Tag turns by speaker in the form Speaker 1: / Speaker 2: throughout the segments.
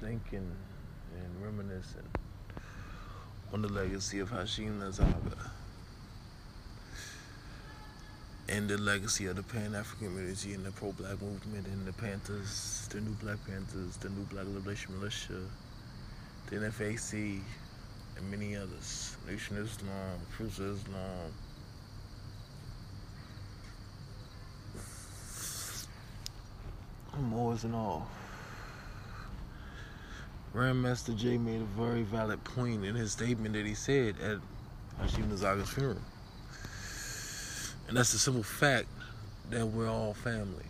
Speaker 1: Thinking and reminiscing on the legacy of Hashim Nzinga and the legacy of the Pan African community and the pro black movement and the Panthers, the new Black Panthers, the new Black Liberation Militia, the NFAC, and many others. Nation Islam, of Islam. More and all. Grandmaster Jay made a very valid point in his statement that he said at Hashim Nzinga's funeral. And that's the simple fact that we're all family.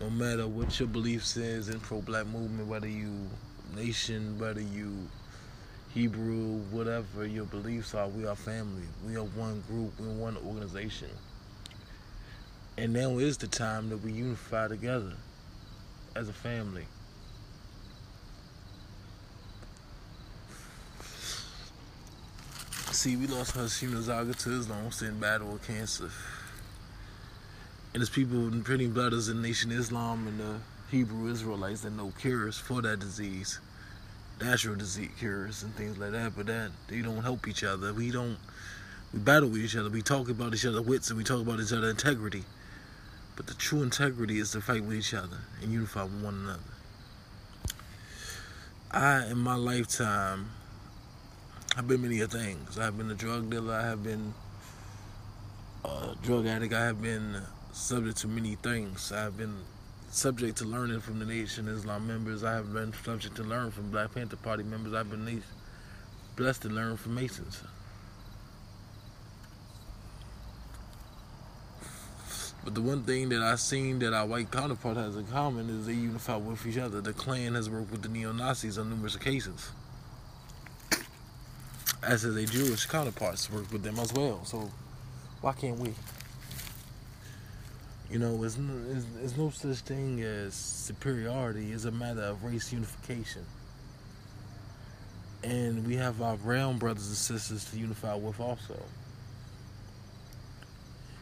Speaker 1: No matter what your beliefs is in pro-black movement, whether you nation, whether you Hebrew, whatever your beliefs are, we are family. We are one group. We're one organization. And now is the time that we unify together as a family. See, we lost Hashim Nzinga to Islam in battle with cancer. And there's people in pretty brothers in Nation Islam and the Hebrew Israelites that know cures for that disease. Natural disease cures and things like that, but that they don't help each other. We don't we battle with each other. We talk about each other wits and we talk about each other integrity. But the true integrity is to fight with each other and unify with one another. I, in my lifetime, I've been many things. I've been a drug dealer. I have been a drug addict. I have been subject to many things. I've been subject to learning from the Nation Islam members. I have been subject to learn from Black Panther Party members. I've been blessed to learn from Masons. But the one thing that I've seen that our white counterpart has in common is they unify with each other. The Klan has worked with the neo-Nazis on numerous occasions as has their Jewish counterparts work with them as well. So why can't we? You know, it's no, it's, it's no such thing as superiority. It's a matter of race unification. And we have our brown brothers and sisters to unify with also.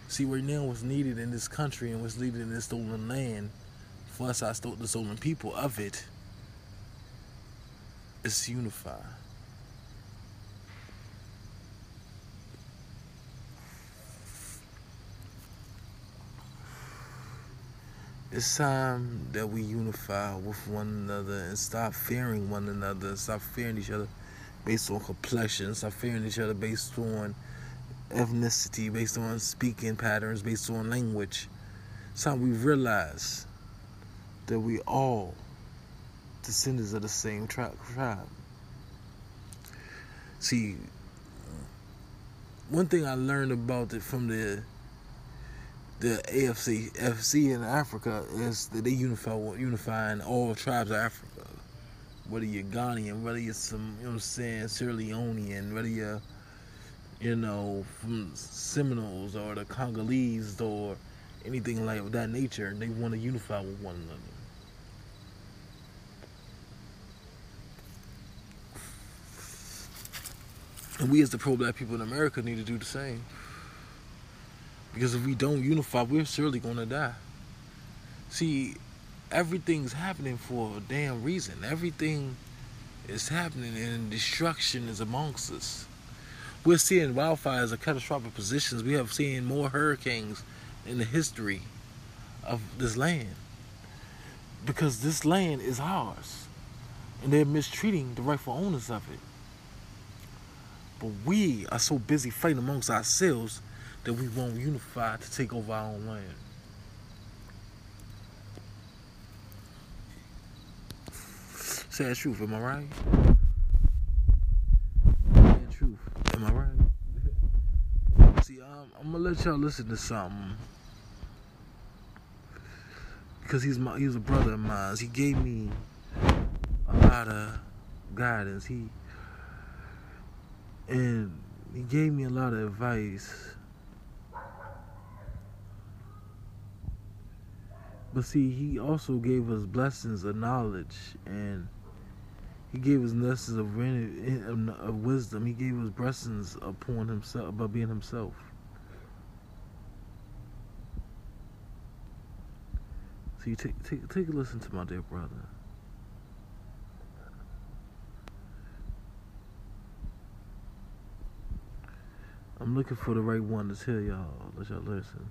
Speaker 1: See, right now, what's needed in this country and what's needed in this stolen land, for us, I stole the stolen people of it, is to unify. It's time that we unify with one another and stop fearing one another, stop fearing each other based on complexion, stop fearing each other based on ethnicity, based on speaking patterns, based on language. It's time we realize that we all descendants of the same tribe. See, one thing I learned about it from the the AFC FC in Africa is that they unify unifying all tribes of Africa. Whether you're Ghanaian, whether you're some you know what I'm saying, Sierra Leonean, whether you're you know, from Seminoles or the Congolese or anything like that nature, they want to unify with one another. And we as the pro-black people in America need to do the same. Because if we don't unify, we're surely going to die. See, everything's happening for a damn reason. Everything is happening and destruction is amongst us. We're seeing wildfires of catastrophic positions. We have seen more hurricanes in the history of this land. Because this land is ours. And they're mistreating the rightful owners of it. But we are so busy fighting amongst ourselves that we won't unify to take over our own land. Sad truth, am I right? Sad truth, am I right? See, um, I'm gonna let y'all listen to something because he's my he's a brother of mine. He gave me a lot of guidance. He and he gave me a lot of advice But see, he also gave us blessings of knowledge and He gave us lessons of, of wisdom. He gave us blessings upon himself about being himself. So you take take take a listen to my dear brother. I'm looking for the right one to tell y'all. Let y'all listen.